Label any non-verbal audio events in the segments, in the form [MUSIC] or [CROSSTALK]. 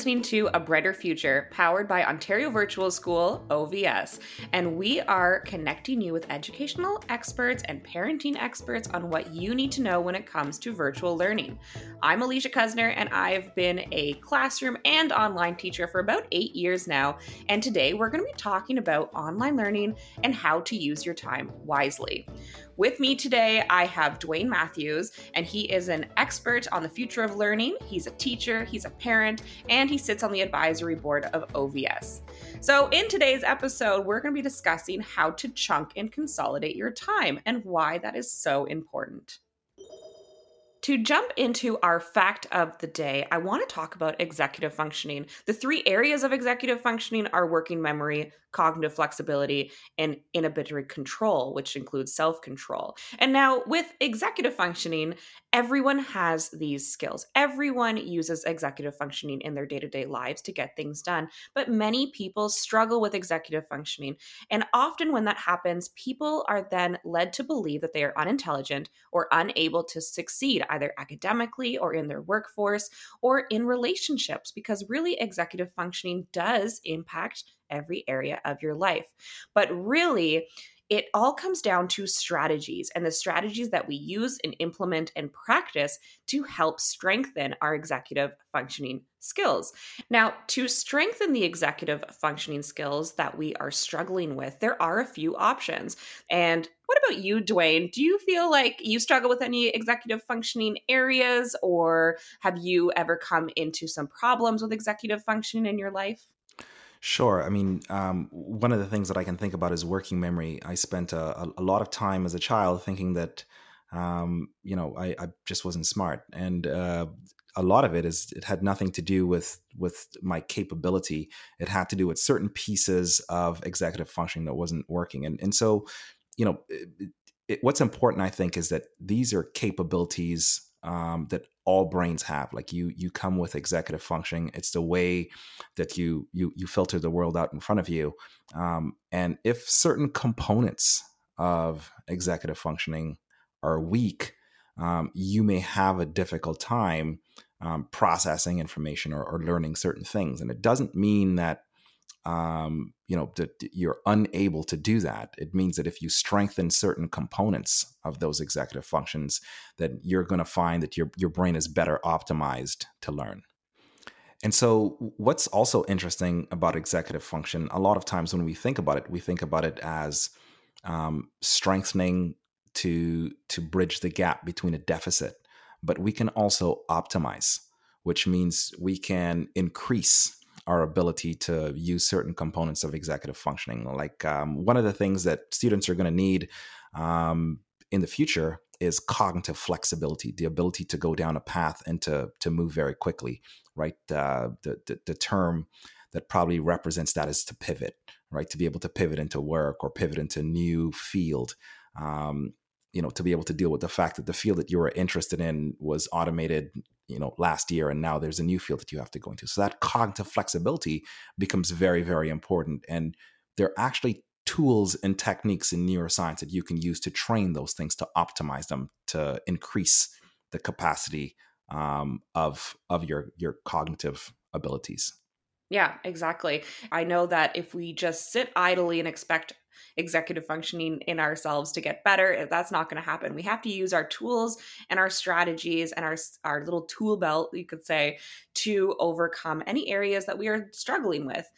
listening to A Brighter Future, powered by Ontario Virtual School, OVS, and we are connecting you with educational experts and parenting experts on what you need to know when it comes to virtual learning. I'm Alicia Kuzner, and I've been a classroom and online teacher for about eight years now. And today we're going to be talking about online learning and how to use your time wisely. With me today, I have Dwayne Matthews, and he is an expert on the future of learning. He's a teacher, he's a parent, and he sits on the advisory board of OVS. So, in today's episode, we're going to be discussing how to chunk and consolidate your time and why that is so important. To jump into our fact of the day, I want to talk about executive functioning. The three areas of executive functioning are working memory, cognitive flexibility, and inhibitory control, which includes self control. And now, with executive functioning, everyone has these skills. Everyone uses executive functioning in their day to day lives to get things done. But many people struggle with executive functioning. And often, when that happens, people are then led to believe that they are unintelligent or unable to succeed either academically or in their workforce or in relationships, because really executive functioning does impact every area of your life. But really, it all comes down to strategies and the strategies that we use and implement and practice to help strengthen our executive functioning skills. Now, to strengthen the executive functioning skills that we are struggling with, there are a few options. And what about you, Dwayne? Do you feel like you struggle with any executive functioning areas, or have you ever come into some problems with executive functioning in your life? Sure. I mean, um, one of the things that I can think about is working memory. I spent a, a lot of time as a child thinking that, um, you know, I, I, just wasn't smart, and uh, a lot of it is it had nothing to do with with my capability. It had to do with certain pieces of executive functioning that wasn't working, and and so, you know, it, it, what's important, I think, is that these are capabilities um, that all brains have. Like you, you come with executive functioning. It's the way that you you you filter the world out in front of you. Um, and if certain components of executive functioning are weak, um, you may have a difficult time um, processing information or, or, learning certain things. And it doesn't mean that um, you know that you're unable to do that it means that if you strengthen certain components of those executive functions that you're going to find that your, your brain is better optimized to learn. And so what's also interesting about executive function a lot of times when we think about it we think about it as um, strengthening to to bridge the gap between a deficit but we can also optimize which means we can increase our ability to use certain components of executive functioning. Like um, one of the things that students are going to need um, in the future is cognitive flexibility, the ability to go down a path and to to move very quickly. Right, uh, the, the the term that probably represents that is to pivot, right? To be able to pivot into work or pivot into a new field. Um, you know, to be able to deal with the fact that the field that you were interested in was automated you know last year and now there's a new field that you have to go into. So that cognitive flexibility becomes very very important. And there are actually tools and techniques in neuroscience that you can use to train those things to optimize them to increase the capacity um, of of your your cognitive abilities. Yeah exactly. I know that if we just sit idly and expect executive functioning in ourselves to get better. That's not going to happen. We have to use our tools and our strategies and our our little tool belt, you could say, to overcome any areas that we are struggling with.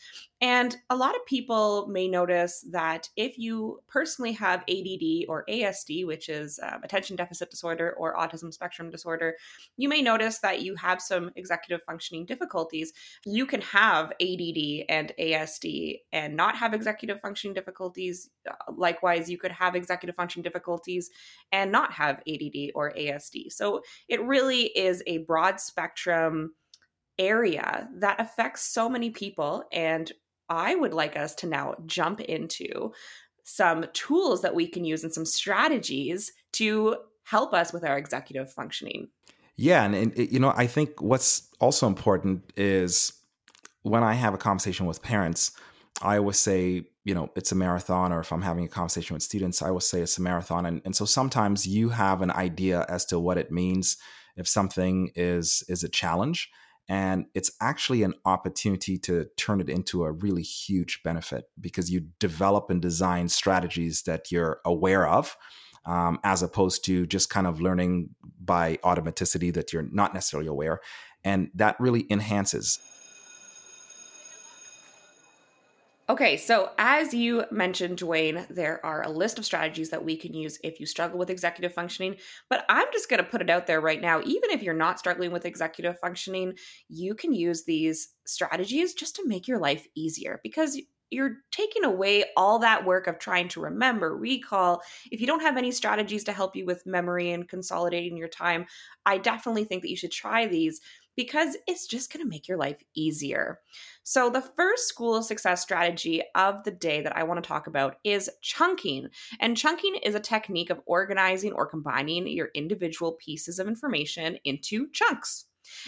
And a lot of people may notice that if you personally have ADD or ASD, which is um, attention deficit disorder or autism spectrum disorder, you may notice that you have some executive functioning difficulties. You can have ADD and ASD and not have executive functioning difficulties. Uh, likewise, you could have executive function difficulties and not have ADD or ASD. So it really is a broad spectrum area that affects so many people and I would like us to now jump into some tools that we can use and some strategies to help us with our executive functioning. Yeah, and, and you know, I think what's also important is when I have a conversation with parents, I always say, you know, it's a marathon, or if I'm having a conversation with students, I will say it's a marathon. And, and so sometimes you have an idea as to what it means if something is is a challenge And it's actually an opportunity to turn it into a really huge benefit because you develop and design strategies that you're aware of. Um, as opposed to just kind of learning by automaticity that you're not necessarily aware. And that really enhances Okay, so as you mentioned, Dwayne, there are a list of strategies that we can use if you struggle with executive functioning. But I'm just going to put it out there right now. Even if you're not struggling with executive functioning, you can use these strategies just to make your life easier because you're taking away all that work of trying to remember, recall. If you don't have any strategies to help you with memory and consolidating your time, I definitely think that you should try these because it's just going to make your life easier. So, the first school of success strategy of the day that I want to talk about is chunking. And chunking is a technique of organizing or combining your individual pieces of information into chunks.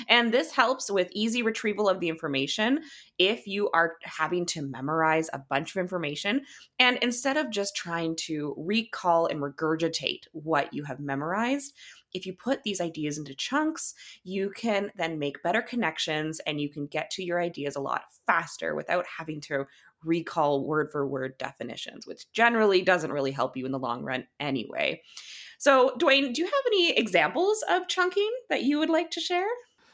And this helps with easy retrieval of the information if you are having to memorize a bunch of information. And instead of just trying to recall and regurgitate what you have memorized, if you put these ideas into chunks, you can then make better connections and you can get to your ideas a lot faster without having to recall word for word definitions, which generally doesn't really help you in the long run anyway. So, Dwayne, do you have any examples of chunking that you would like to share?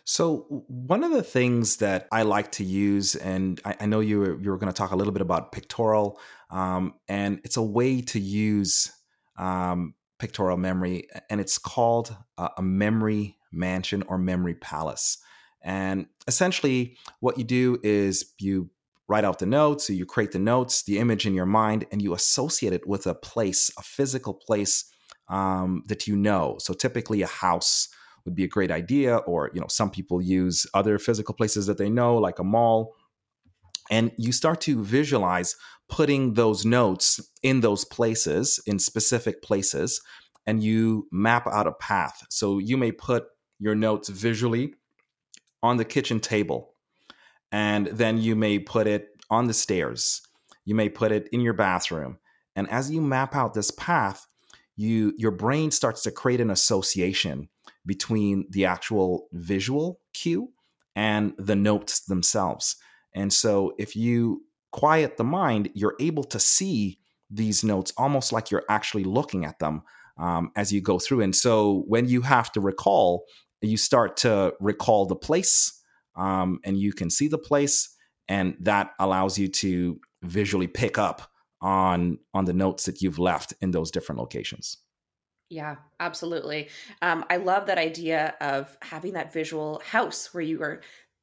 So one of the things that I like to use, and I, I know you were, you were going to talk a little bit about pictorial, um, and it's a way to use um, pictorial memory, and it's called uh, a memory mansion or memory palace. And essentially, what you do is you write out the notes, so you create the notes, the image in your mind, and you associate it with a place, a physical place um, that you know. So typically, a house would be a great idea, or you know, some people use other physical places that they know, like a mall. And you start to visualize putting those notes in those places, in specific places, and you map out a path. So you may put your notes visually on the kitchen table, and then you may put it on the stairs. You may put it in your bathroom. And as you map out this path, you your brain starts to create an association between the actual visual cue and the notes themselves. And so if you quiet the mind, you're able to see these notes almost like you're actually looking at them um, as you go through. And so when you have to recall, you start to recall the place um, and you can see the place, and that allows you to visually pick up on on the notes that you've left in those different locations. Yeah, absolutely. Um, I love that idea of having that visual house where you are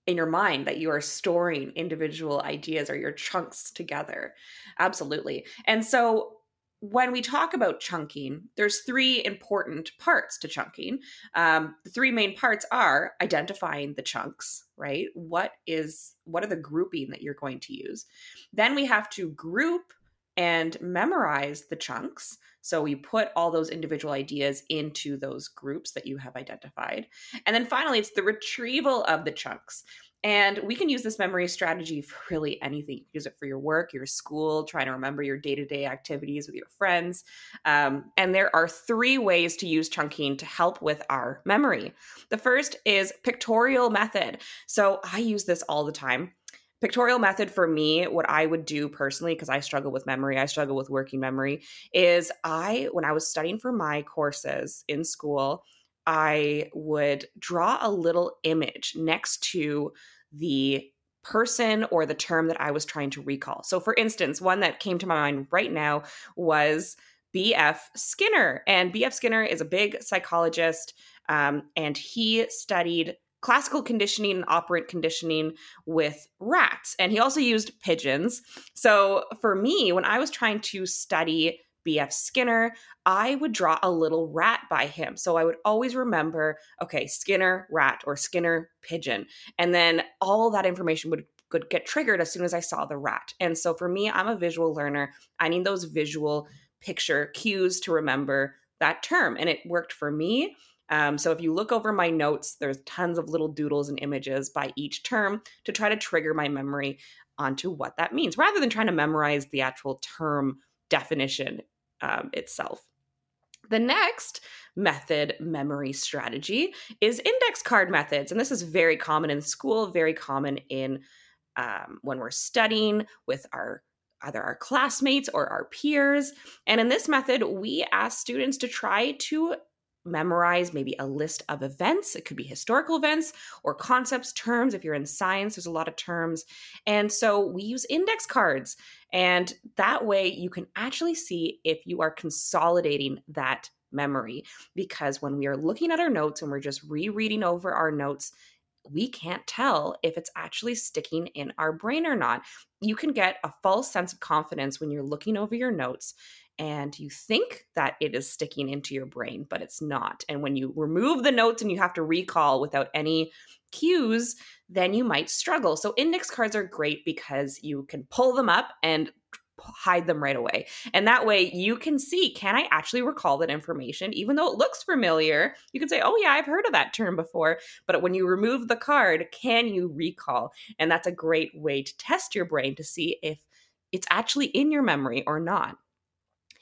in your mind that you are storing individual ideas or your chunks together. Absolutely. And so when we talk about chunking, there's three important parts to chunking. Um, the three main parts are identifying the chunks, right? What is what are the grouping that you're going to use? Then we have to group and memorize the chunks. So we put all those individual ideas into those groups that you have identified. And then finally, it's the retrieval of the chunks. And we can use this memory strategy for really anything. You use it for your work, your school, trying to remember your day to day activities with your friends. Um, and there are three ways to use chunking to help with our memory. The first is pictorial method. So I use this all the time pictorial method for me what i would do personally because i struggle with memory i struggle with working memory is i when i was studying for my courses in school i would draw a little image next to the person or the term that i was trying to recall so for instance one that came to my mind right now was bf skinner and bf skinner is a big psychologist um, and he studied classical conditioning and operant conditioning with rats. And he also used pigeons. So for me, when I was trying to study B.F. Skinner, I would draw a little rat by him. So I would always remember, okay, Skinner, rat, or Skinner, pigeon. And then all that information would could get triggered as soon as I saw the rat. And so for me, I'm a visual learner. I need those visual picture cues to remember that term. And it worked for me. Um, so if you look over my notes, there's tons of little doodles and images by each term to try to trigger my memory onto what that means, rather than trying to memorize the actual term definition um, itself. The next method memory strategy is index card methods. And this is very common in school, very common in um, when we're studying with our either our classmates or our peers. And in this method, we ask students to try to memorize maybe a list of events. It could be historical events or concepts, terms. If you're in science, there's a lot of terms. And so we use index cards. And that way you can actually see if you are consolidating that memory. Because when we are looking at our notes and we're just rereading over our notes, we can't tell if it's actually sticking in our brain or not. You can get a false sense of confidence when you're looking over your notes and you think that it is sticking into your brain, but it's not. And when you remove the notes and you have to recall without any cues, then you might struggle. So, index cards are great because you can pull them up and hide them right away. And that way you can see can I actually recall that information? Even though it looks familiar, you can say, oh, yeah, I've heard of that term before. But when you remove the card, can you recall? And that's a great way to test your brain to see if it's actually in your memory or not.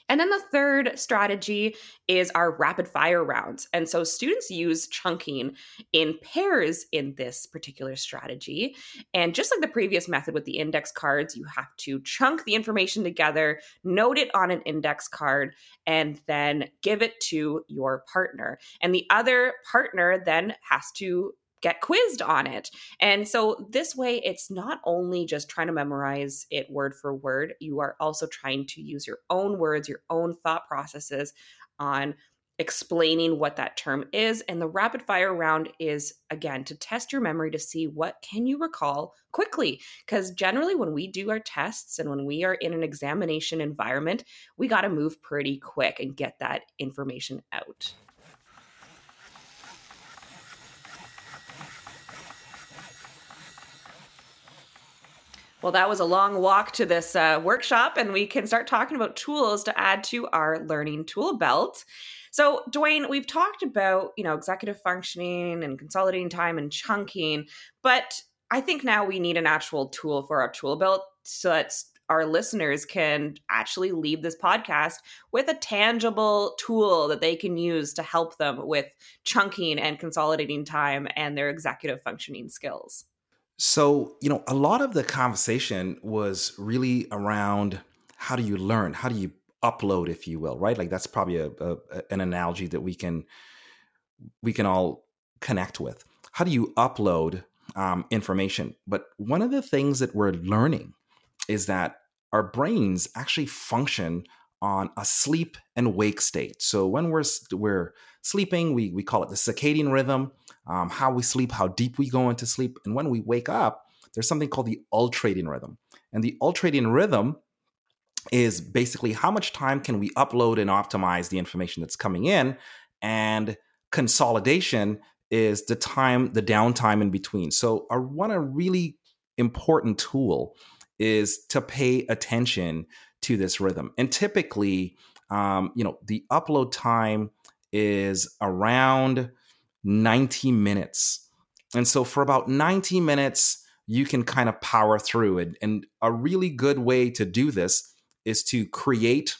And then the third strategy is our rapid fire rounds. And so students use chunking in pairs in this particular strategy. And just like the previous method with the index cards, you have to chunk the information together, note it on an index card, and then give it to your partner. And the other partner then has to get quizzed on it. And so this way, it's not only just trying to memorize it word for word, you are also trying to use your own words, your own thought processes on explaining what that term is. And the rapid fire round is again to test your memory to see what can you recall quickly. Because generally when we do our tests and when we are in an examination environment we got to move pretty quick and get that information out Well, that was a long walk to this uh, workshop, and we can start talking about tools to add to our learning tool belt. So, Dwayne, we've talked about you know executive functioning and consolidating time and chunking, but I think now we need an actual tool for our tool belt so that our listeners can actually leave this podcast with a tangible tool that they can use to help them with chunking and consolidating time and their executive functioning skills. So, you know, a lot of the conversation was really around how do you learn? How do you upload, if you will, right? Like that's probably a, a, an analogy that we can we can all connect with. How do you upload um, information? But one of the things that we're learning is that our brains actually function on a sleep and wake state. So when we're we're sleeping, we we call it the circadian rhythm um, how we sleep, how deep we go into sleep. And when we wake up, there's something called the ultradian rhythm. And the ultradian rhythm is basically how much time can we upload and optimize the information that's coming in. And consolidation is the time, the downtime in between. So, our one a really important tool is to pay attention to this rhythm. And typically, um, you know, the upload time is around 90 minutes. And so for about 90 minutes, you can kind of power through it. And a really good way to do this is to create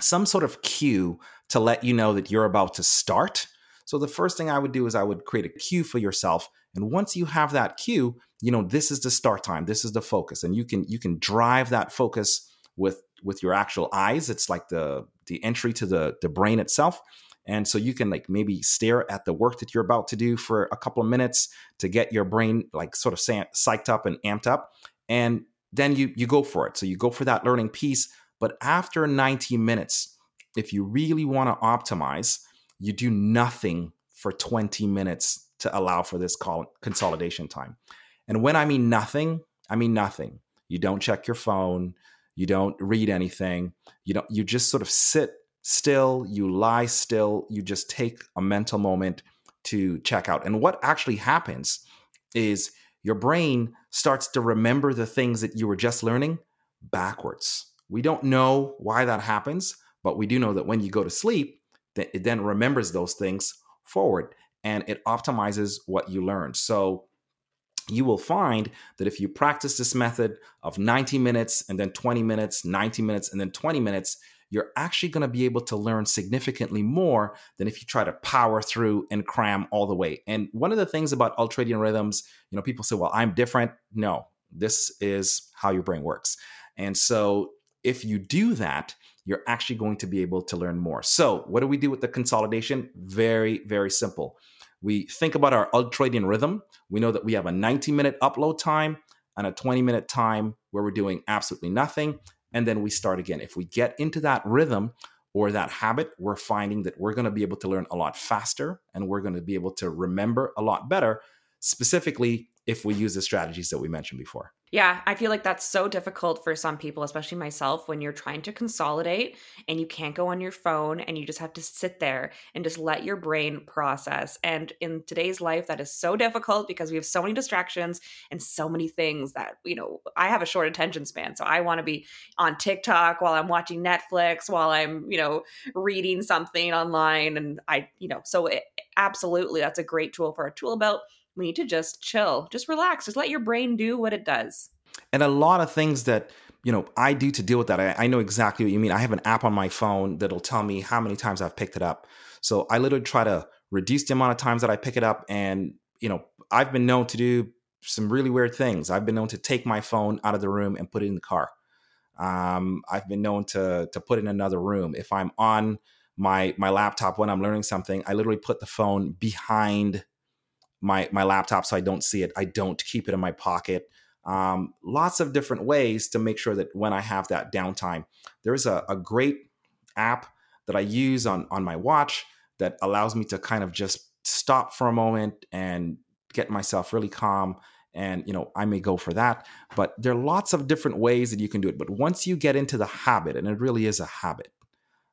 some sort of cue to let you know that you're about to start. So the first thing I would do is I would create a cue for yourself. And once you have that cue, you know, this is the start time, this is the focus. And you can you can drive that focus with with your actual eyes. It's like the the entry to the the brain itself. And so you can like maybe stare at the work that you're about to do for a couple of minutes to get your brain like sort of psyched up and amped up. And then you you go for it. So you go for that learning piece. But after 90 minutes, if you really want to optimize, you do nothing for 20 minutes to allow for this consolidation time. And when I mean nothing, I mean nothing. You don't check your phone, you don't read anything, you don't you just sort of sit still, you lie still, you just take a mental moment to check out. And what actually happens is your brain starts to remember the things that you were just learning backwards. We don't know why that happens, but we do know that when you go to sleep, that it then remembers those things forward and it optimizes what you learned. So you will find that if you practice this method of 90 minutes and then 20 minutes, 90 minutes and then 20 minutes, you're actually going to be able to learn significantly more than if you try to power through and cram all the way. And one of the things about ultradian rhythms, you know, people say, well, I'm different. No, this is how your brain works. And so if you do that, you're actually going to be able to learn more. So, what do we do with the consolidation? Very, very simple. We think about our ultradian rhythm. We know that we have a 90 minute upload time and a 20 minute time where we're doing absolutely nothing. And then we start again. If we get into that rhythm or that habit, we're finding that we're going to be able to learn a lot faster and we're going to be able to remember a lot better, specifically if we use the strategies that we mentioned before. Yeah, I feel like that's so difficult for some people, especially myself, when you're trying to consolidate and you can't go on your phone and you just have to sit there and just let your brain process. And in today's life, that is so difficult because we have so many distractions and so many things that, you know, I have a short attention span. So I want to be on TikTok while I'm watching Netflix, while I'm, you know, reading something online. And I, you know, so it, absolutely, that's a great tool for a tool belt we need to just chill, just relax, just let your brain do what it does. And a lot of things that you know I do to deal with that. I, I, know exactly what you mean. I have an app on my phone that'll tell me how many times I've picked it up. So I literally try to reduce the amount of times that I pick it up. And you know, I've been known to do some really weird things. I've been known to take my phone out of the room and put it in the car. Um, I've been known to to put it in another room. If I'm on my my laptop when I'm learning something, I literally put the phone behind my my laptop so I don't see it. I don't keep it in my pocket. Um, lots of different ways to make sure that when I have that downtime, there's a, a great app that I use on on my watch that allows me to kind of just stop for a moment and get myself really calm and you know i may go for that but there are lots of different ways that you can do it but once you get into the habit and it really is a habit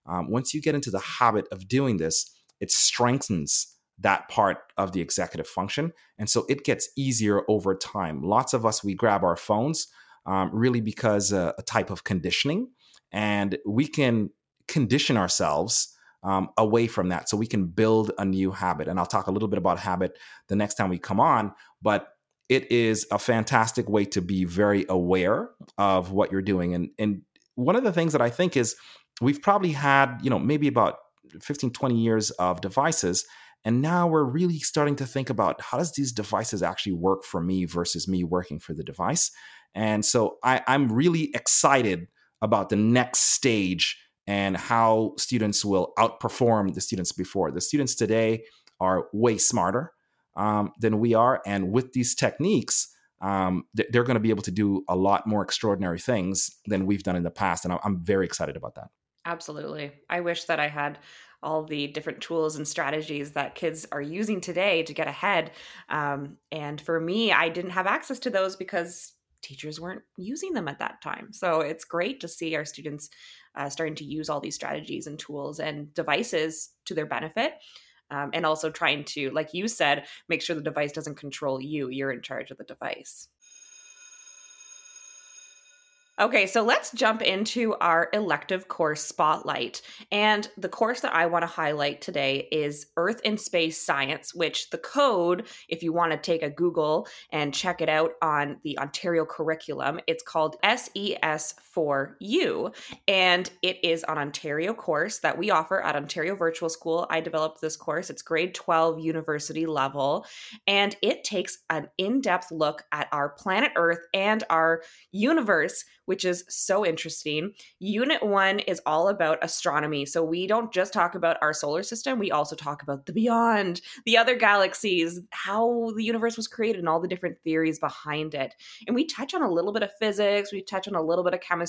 um, once you get into the habit of doing this it strengthens that part of the executive function. And so it gets easier over time. Lots of us, we grab our phones um, really because uh, a type of conditioning, and we can condition ourselves um, away from that. So we can build a new habit. And I'll talk a little bit about habit the next time we come on. But it is a fantastic way to be very aware of what you're doing. And, and one of the things that I think is we've probably had, you know, maybe about 15, 20 years of devices and now we're really starting to think about how does these devices actually work for me versus me working for the device. And so I, I'm really excited about the next stage and how students will outperform the students before. The students today are way smarter um, than we are. And with these techniques, um, they're going to be able to do a lot more extraordinary things than we've done in the past. And I'm very excited about that. Absolutely. I wish that I had all the different tools and strategies that kids are using today to get ahead. Um, and for me, I didn't have access to those because teachers weren't using them at that time. So it's great to see our students uh, starting to use all these strategies and tools and devices to their benefit. Um, and also trying to, like you said, make sure the device doesn't control you. You're in charge of the device. Okay, so let's jump into our elective course spotlight. And the course that I want to highlight today is Earth and Space Science, which the code, if you want to take a Google and check it out on the Ontario curriculum, it's called SES4U. And it is an Ontario course that we offer at Ontario Virtual School. I developed this course, it's grade 12 university level, and it takes an in depth look at our planet Earth and our universe which is so interesting. Unit one is all about astronomy. So we don't just talk about our solar system, we also talk about the beyond, the other galaxies, how the universe was created, and all the different theories behind it. And we touch on a little bit of physics, we touch on a little bit of chemistry,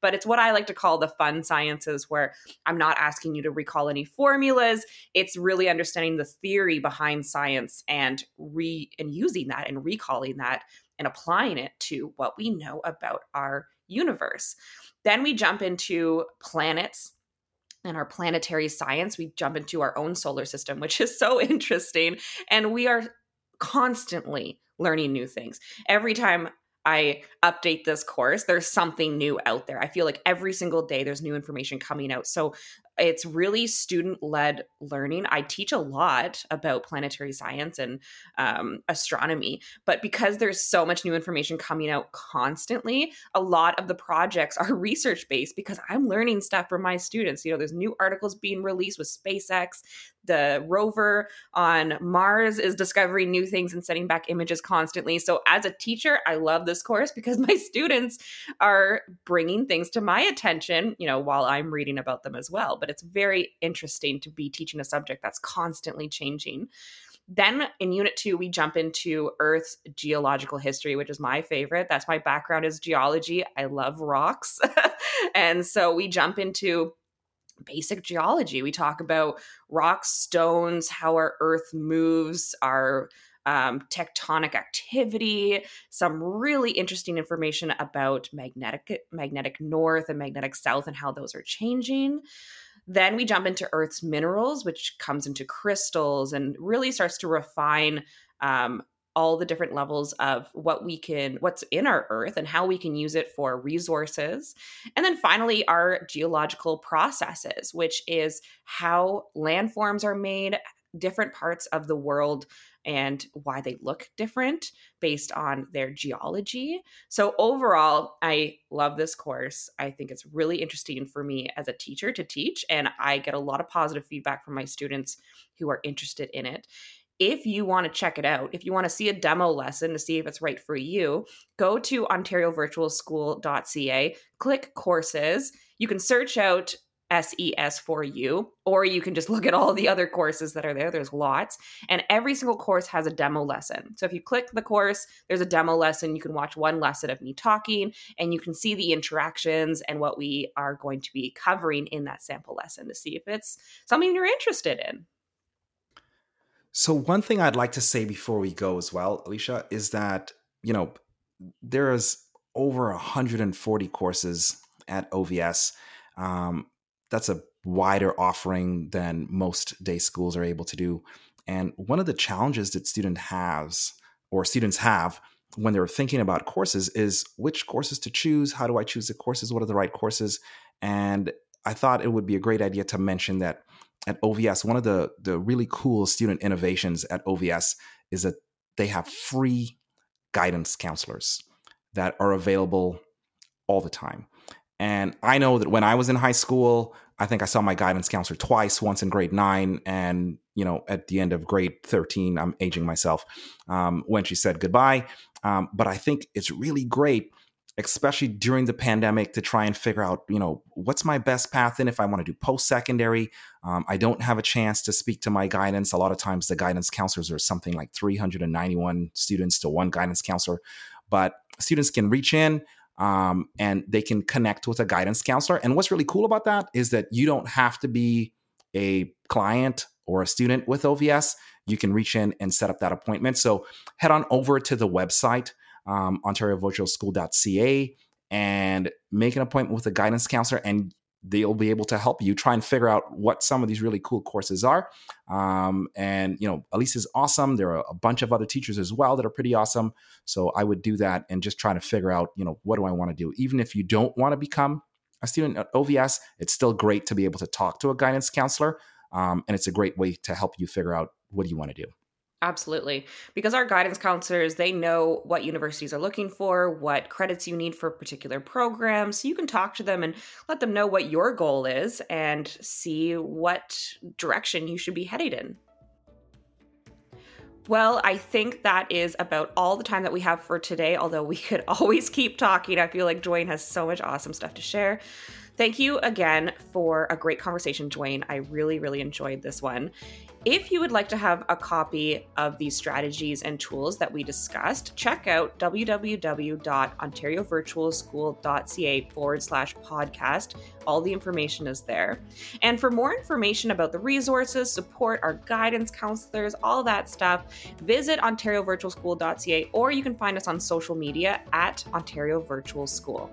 but it's what I like to call the fun sciences, where I'm not asking you to recall any formulas. It's really understanding the theory behind science and re and using that and recalling that and applying it to what we know about our universe. Then we jump into planets and our planetary science. We jump into our own solar system, which is so [LAUGHS] interesting. And we are constantly learning new things. Every time I update this course, there's something new out there. I feel like every single day there's new information coming out. So it's really student led learning. I teach a lot about planetary science and um, astronomy, but because there's so much new information coming out constantly, a lot of the projects are [LAUGHS] research based because I'm learning stuff from my students. You know, there's new articles being released with SpaceX the rover on Mars is discovering new things and sending back images constantly. So, as a teacher, I love this course because [LAUGHS] my students are bringing things to my attention, you know, while I'm reading about them as well. But it's very interesting to be teaching a subject that's constantly changing. Then in unit two, we jump into Earth's geological history, which is my favorite. That's my background is geology. I love rocks. [LAUGHS] and so we jump into basic geology. We talk about rocks, stones, how our earth moves, our um, tectonic activity, some really interesting information about magnetic magnetic north and magnetic south and how those are changing. Then we jump into Earth's minerals, which comes into crystals and really starts to refine um, all the different levels of what we can what's in our earth and how we can use it for resources. And then finally our geological processes which is how landforms are made different parts of the world and why they look different based on their geology. So, overall, I love this course. I think it's really interesting for me as a teacher to teach, and I get a lot of positive feedback from my students who are interested in it if you want to check it out, if you want to see a demo lesson to see if it's right for you, go to ontariovirtualschool.ca, click courses. You can search out SES4U, or you can just [LAUGHS] look at all the other courses that are there. There's lots, and every single course has a demo lesson. So if you click the course, there's a demo lesson. You can watch one lesson of me talking, and you can see the interactions and what we are going to be covering in that sample lesson to see if it's something you're interested in. So one thing I'd like to say before we go as well, Alicia, is that you know there is over 140 courses at OVS. Um, that's a wider offering than most day schools are able to do. And one of the challenges that student has or students have when they're thinking about courses is which courses to choose. How do I choose the courses? What are the right courses? And I thought it would be a great idea to mention that at OVS, one of the the really cool student innovations at OVS is that they have free guidance counselors that are available all the time. And I know that when I was in high school, I think I saw my guidance counselor twice, once in grade nine, and you know, at the end of grade thirteen, I'm aging myself um, when she said goodbye. Um, but I think it's really great especially during the pandemic to try and figure out you know what's my best path in if i want to do post-secondary. Um, i don't have a chance to speak to my guidance. A lot of times the guidance counselors are something like 391 students to one guidance counselor. But students can reach in um, and they can connect with a guidance counselor. And what's really cool about that is that you don't have to be a client or a student with ovs you can reach in and set up that appointment. So head on over to the website um, ontariovirtualschool.ca and make an appointment with a guidance counselor and they'll be able to help you try and figure out what some of these really cool courses are. Um, and you know elise is awesome. There are a bunch of other teachers as well that are pretty awesome. So i would do that and just try to figure out you know what do i want to do? Even if you don't want to become a student at ovs it's still great to be able to talk to a guidance counselor um, and it's a great way to help you figure out what do you want to do Absolutely. Because our guidance counselors, they know what universities are looking for, what credits you need for particular programs. So you can talk to them and let them know what your goal is and see what direction you should be headed in. Well, I think that is about all the time that we have for today, although we could [LAUGHS] always keep talking. I feel like Dwayne has so much awesome stuff to share. Thank you again for a great conversation, Dwayne. I really, really enjoyed this one. If you would like to have a copy of these strategies and tools that we discussed, check out www.ontariovirtualschool.ca forward slash podcast. All the information is there. And for more information about the resources, support, our guidance counselors, all that stuff, visit ontariovirtualschool.ca or you can find us on social media at Ontario Virtual School.